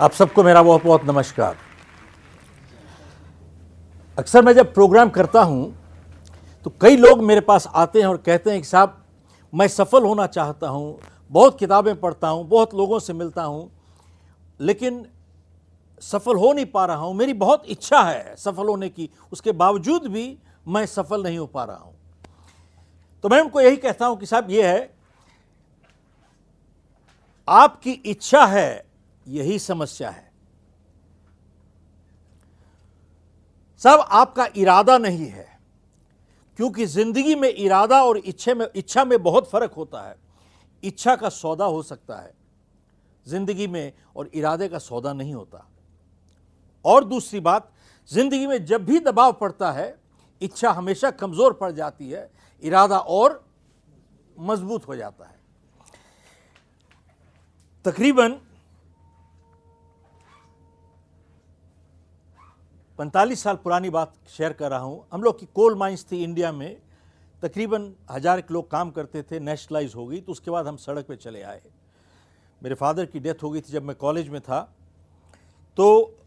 आप सबको मेरा बहुत बहुत नमस्कार। अक्सर मैं जब प्रोग्राम करता हूँ तो कई लोग मेरे पास आते हैं और कहते हैं कि साहब, मैं सफल होना चाहता हूँ, बहुत किताबें पढ़ता हूँ, बहुत लोगों से मिलता हूँ, लेकिन सफल हो नहीं पा रहा हूँ, मेरी बहुत इच्छा है सफल होने की, उसके बावजूद भी मैं सफल नहीं हो पा रहा हूँ। तो मैं उनको यही कहता हूँ कि साहब, ये है, आपकी इच्छा है यही समस्या है। सब आपका इरादा नहीं है, क्योंकि ज़िंदगी में इरादा और इच्छे में, इच्छा में बहुत फ़र्क होता है। इच्छा का सौदा हो सकता है, ज़िंदगी में और इरादे का सौदा नहीं होता। और दूसरी बात, ज़िंदगी में जब भी दबाव पड़ता है, इच्छा हमेशा कमज़ोर पड़ जाती है, इरादा और मज़बूत हो जाता है। तकरीबन 45 साल पुरानी बात शेयर कर रहा हूँ। हम लोग की कोल माइंस थी इंडिया में। तकरीबन हज़ार के लोग काम करते थे नेशनलाइज हो गई तो उसके बाद हम सड़क पे चले आए। मेरे फादर की डेथ हो गई थी जब मैं कॉलेज में था। तो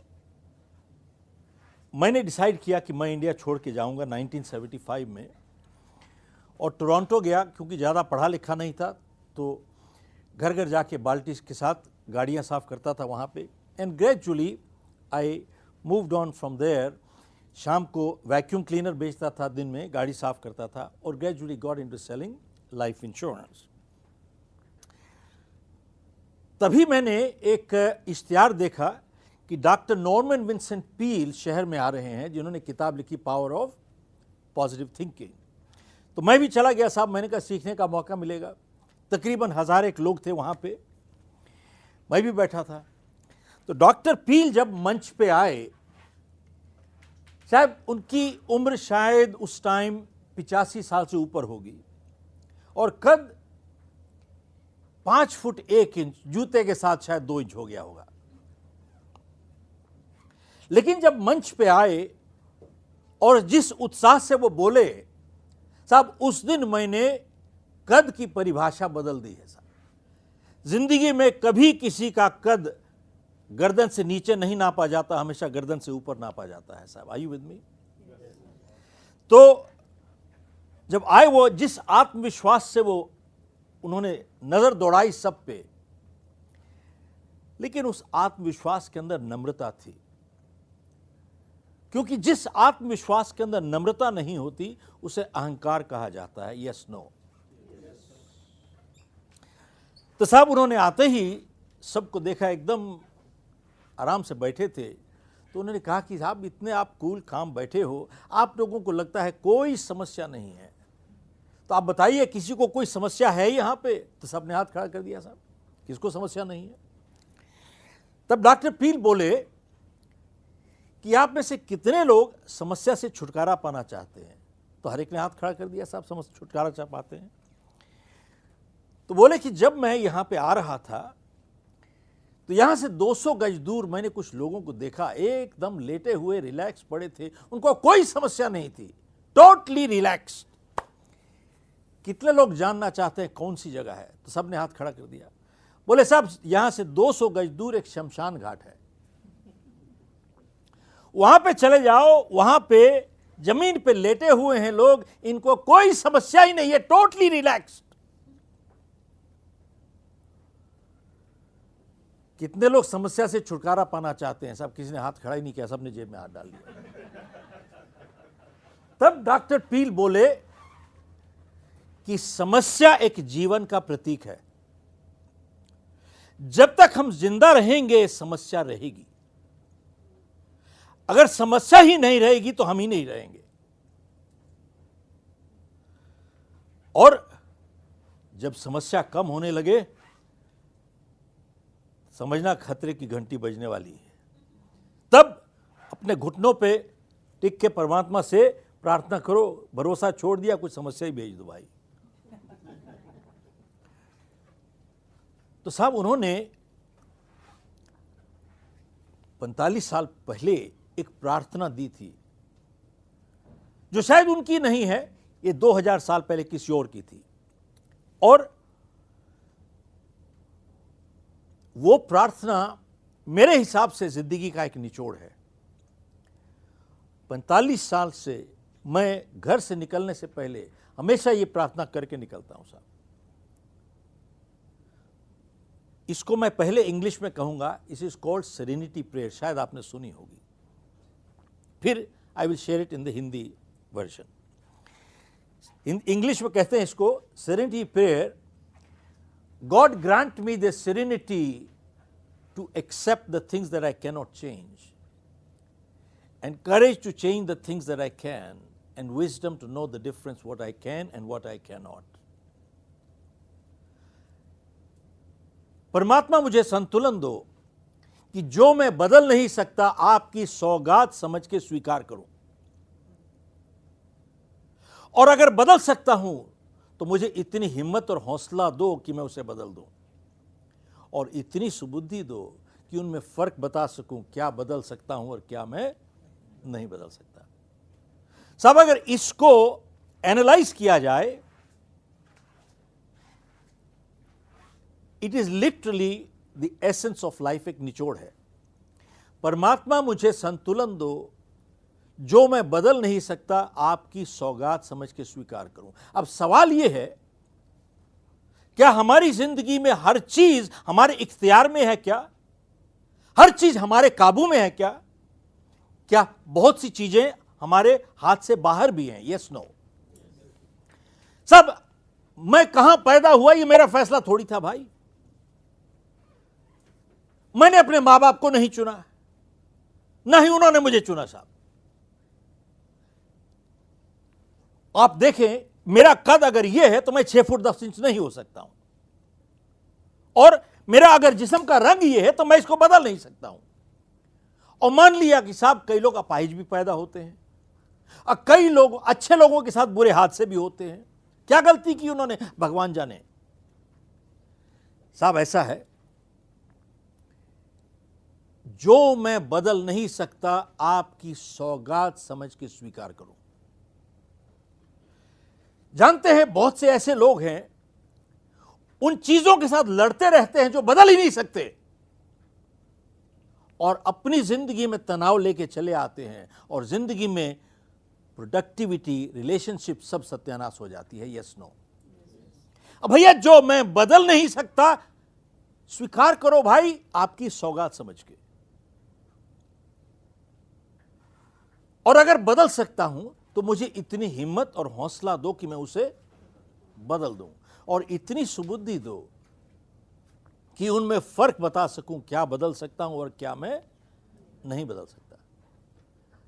मैंने डिसाइड किया कि मैं इंडिया छोड़ के जाऊँगा 1975 में। और टोरंटो गया क्योंकि ज़्यादा पढ़ा लिखा नहीं था तो घर घर जाके बाल्टी के साथ गाड़ियाँ साफ़ करता था वहाँ पे। And gradually I moved on from there शाम को वैक्यूम क्लीनर बेचता था, दिन में गाड़ी साफ़ करता था और gradually got into selling life insurance तभी मैंने एक इश्तिहार देखा कि डॉक्टर नॉर्मन विंसेंट पील शहर में आ रहे हैं, जिन्होंने किताब लिखी पावर ऑफ़ पॉजिटिव थिंकिंग तो मैं भी चला गया साहब, मैंने कहा, सीखने का मौका मिलेगा। तकरीबन हज़ार एक लोग थे वहाँ पे। मैं भी बैठा था। तो डॉक्टर पील जब मंच पे आए साहब, उनकी उम्र शायद उस टाइम पिचासी साल से ऊपर होगी। और कद पाँच फुट एक इंच, जूते के साथ शायद दो इंच हो गया होगा। लेकिन जब मंच पे आए और जिस उत्साह से वो बोले, साहब, उस दिन मैंने कद की परिभाषा बदल दी है, साहब। ज़िंदगी में कभी किसी का कद गर्दन से नीचे नहीं नापा जाता, हमेशा गर्दन से ऊपर नापा जाता है साहब। आयु विद मी तो जब आए वो, जिस आत्मविश्वास से वो, उन्होंने नज़र दौड़ाई सब पे, लेकिन उस आत्मविश्वास के अंदर नम्रता थी। क्योंकि जिस आत्मविश्वास के अंदर नम्रता नहीं होती, उसे अहंकार कहा जाता है यस नो तो साहब उन्होंने आते ही सबको देखा एकदम आराम से बैठे थे तो उन्होंने कहा कि साहब, इतने आप कूल काम बैठे हो, आप लोगों को लगता है कोई समस्या नहीं है। तो आप बताइए, किसी को कोई समस्या है यहाँ पे? तो सबने हाथ खड़ा कर दिया, साहब। किसको समस्या नहीं है? तब डॉक्टर पील बोले कि आप में से कितने लोग समस्या से छुटकारा पाना चाहते हैं? तो हर एक ने हाथ खड़ा कर दिया, साहब, समस्या, छुटकारा चाह पाते हैं। तो बोले कि जब मैं यहाँ पे आ रहा था तो यहाँ से 200 गज दूर मैंने कुछ लोगों को देखा, एकदम लेटे हुए, रिलैक्स पड़े थे। उनको कोई समस्या नहीं थी। टोटली रिलैक्स कितने लोग जानना चाहते हैं कौन सी जगह है? तो सबने हाथ खड़ा कर दिया। बोले, साहब, यहाँ से 200 गज दूर एक शमशान घाट है। वहाँ पे चले जाओ, वहाँ पे ज़मीन पे लेटे हुए हैं लोग, इनको कोई समस्या ही नहीं है। टोटली रिलैक्स कितने लोग समस्या से छुटकारा पाना चाहते हैं? सब किसी ने हाथ खड़ा ही नहीं किया, सबने जेब में हाथ डाल दिया। तब डॉक्टर पील बोले कि समस्या एक जीवन का प्रतीक है। जब तक हम ज़िंदा रहेंगे, समस्या रहेगी। अगर समस्या ही नहीं रहेगी तो हम ही नहीं रहेंगे। और जब समस्या कम होने लगे समझना खतरे की घंटी बजने वाली है। तब अपने घुटनों पे टिक के परमात्मा से प्रार्थना करो, भरोसा छोड़ दिया, कुछ समस्या ही भेज दो भाई। तो साहब उन्होंने 45 साल पहले एक प्रार्थना दी थी, जो शायद उनकी नहीं है, ये 2000 साल पहले किसी और की थी। और वो प्रार्थना मेरे हिसाब से ज़िंदगी का एक निचोड़ है। पैंतालीस साल से मैं घर से निकलने से पहले हमेशा ये प्रार्थना करके निकलता हूँ साहब। इसको मैं पहले इंग्लिश में कहूँगा, इस इज़ कॉल्ड सेरेनिटी प्रेयर शायद आपने सुनी होगी। फिर I will share it in the Hindi version English में कहते हैं इसको serenity prayer grant me the serenity to accept the things that I cannot change and courage to change the things that I can and wisdom to know the difference what I can and what I can not परमात्मा मुझे संतुलन दो कि जो मैं बदल नहीं सकता, आपकी सौगात समझ के स्वीकार करूँ। और अगर बदल सकता हूँ तो मुझे इतनी हिम्मत और हौसला दो कि मैं उसे बदल दूँ। और इतनी सुबुद्धि दो कि उनमें फ़र्क बता सकूँ क्या बदल सकता हूँ और क्या मैं नहीं बदल सकता। सब अगर इसको एनालाइज किया जाए it is literally the essence of life एक निचोड़ है। परमात्मा मुझे संतुलन दो जो मैं बदल नहीं सकता, आपकी सौगात समझ के स्वीकार करूँ। अब सवाल यह है, क्या हमारी ज़िंदगी में हर चीज़ हमारे इख्तियार में है क्या? हर चीज़ हमारे काबू में है क्या? क्या बहुत सी चीज़ें हमारे हाथ से बाहर भी हैं? यस नो सब, मैं कहाँ पैदा हुआ, ये मेरा फैसला थोड़ी था भाई। मैंने अपने माँ बाप को नहीं चुना, ना ही उन्होंने मुझे चुना साहब। आप देखें, मेरा कद अगर यह है तो मैं छह फुट दस इंच नहीं हो सकता हूँ। और मेरा अगर जिसम का रंग यह है तो मैं इसको बदल नहीं सकता हूँ। और मान लिया कि साहब, कई लोग अपाहिज भी पैदा होते हैं, और कई लोग, अच्छे लोगों के साथ बुरे हादसे भी होते हैं। क्या गलती की उन्होंने? भगवान जाने। साहब, ऐसा है, जो मैं बदल नहीं सकता, आपकी सौगात समझ के स्वीकार करूँ। जानते हैं, बहुत से ऐसे लोग हैं, उन चीज़ों के साथ लड़ते रहते हैं जो बदल ही नहीं सकते। और अपनी ज़िंदगी में तनाव लेके चले आते हैं और ज़िंदगी में प्रोडक्टिविटी रिलेशनशिप सब सत्यानाश हो जाती है यस नो अब भैया, जो मैं बदल नहीं सकता, स्वीकार करो भाई, आपकी सौगात समझ के। और अगर बदल सकता हूँ तो मुझे इतनी हिम्मत और हौसला दो कि मैं उसे बदल दूँ। और इतनी सुबुद्धि दो कि उनमें फ़र्क बता सकूँ क्या बदल सकता हूँ और क्या मैं नहीं बदल सकता।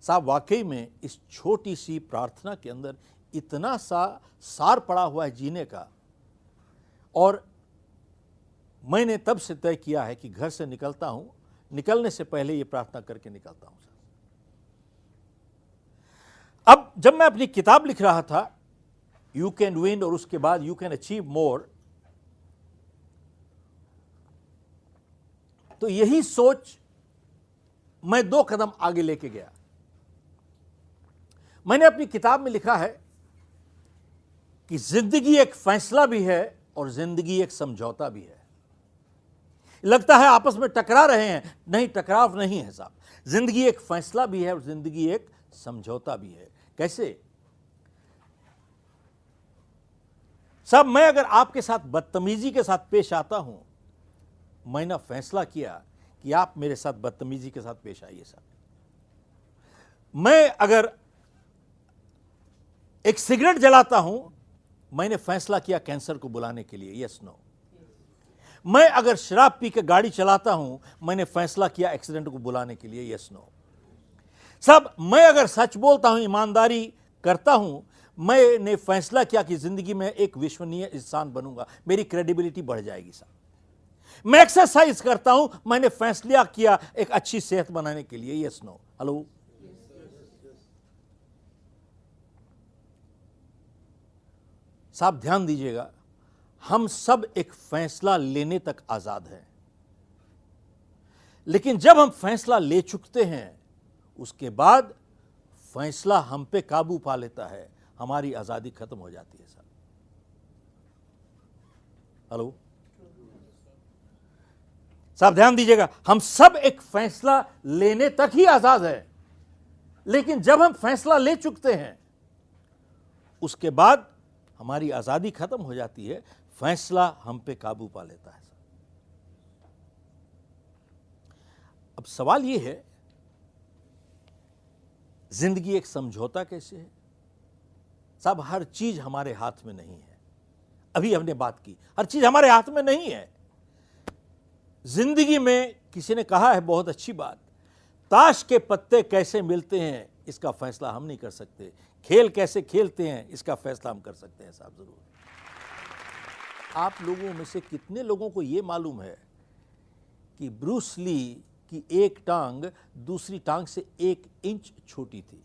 साहब, वाकई में इस छोटी सी प्रार्थना के अंदर इतना सा सार पड़ा हुआ है जीने का। और मैंने तब से तय किया है कि घर से निकलता हूँ, निकलने से पहले ये प्रार्थना करके निकलता हूँ अब जब मैं अपनी किताब लिख रहा था यू कैन विन और उसके बाद यू कैन अचीव मोर तो यही सोच मैं दो कदम आगे लेके गया। मैंने अपनी किताब में लिखा है कि ज़िंदगी एक फैसला भी है और ज़िंदगी एक समझौता भी है। लगता है आपस में टकरा रहे हैं। नहीं, टकराव नहीं है साहब। ज़िंदगी एक फैसला भी है और ज़िंदगी एक समझौता भी है। कैसे? सब मैं अगर आपके साथ बदतमीजी के साथ पेश आता हूँ, मैंने फैसला किया कि आप मेरे साथ बदतमीजी के साथ पेश आइए, साहब। मैं अगर एक सिगरेट जलाता हूँ, मैंने फैसला किया कैंसर को बुलाने के लिए यस नो मैं अगर शराब पी के गाड़ी चलाता हूँ, मैंने फैसला किया एक्सीडेंट को बुलाने के लिए यस नो सब, मैं अगर सच बोलता हूँ, ईमानदारी करता हूँ, मैंने फैसला किया कि ज़िंदगी में एक विश्वनीय इंसान बनूँगा। मेरी क्रेडिबिलिटी बढ़ जाएगी साहब मैं एक्सरसाइज करता हूँ, मैंने फैसला किया एक अच्छी सेहत बनाने के लिए। यस नो हेलो साहब, ध्यान दीजिएगा, हम सब एक फैसला लेने तक आज़ाद हैं। लेकिन जब हम फैसला ले चुकते हैं उसके बाद फैसला हम पे काबू पा लेता है। हमारी आज़ादी खत्म हो जाती है, सर। साहब, ध्यान दीजिएगा, हम सब एक फैसला लेने तक ही आज़ाद है। लेकिन जब हम फैसला ले चुकते हैं, उसके बाद हमारी आज़ादी खत्म हो जाती है, फैसला हम पे काबू पा लेता है अब सवाल यह है ज़िंदगी एक समझौता कैसे है? साहब, हर चीज़ हमारे हाथ में नहीं है। अभी हमने बात की, हर चीज़ हमारे हाथ में नहीं है। ज़िंदगी में किसी ने कहा है, बहुत अच्छी बात, ताश के पत्ते कैसे मिलते हैं, इसका फैसला हम नहीं कर सकते। खेल कैसे खेलते हैं, इसका फैसला हम कर सकते हैं, साहब, ज़रूर। आप लोगों में से कितने लोगों को यह मालूम है कि ब्रूस ली की एक टांग दूसरी टांग से एक इंच छोटी थी।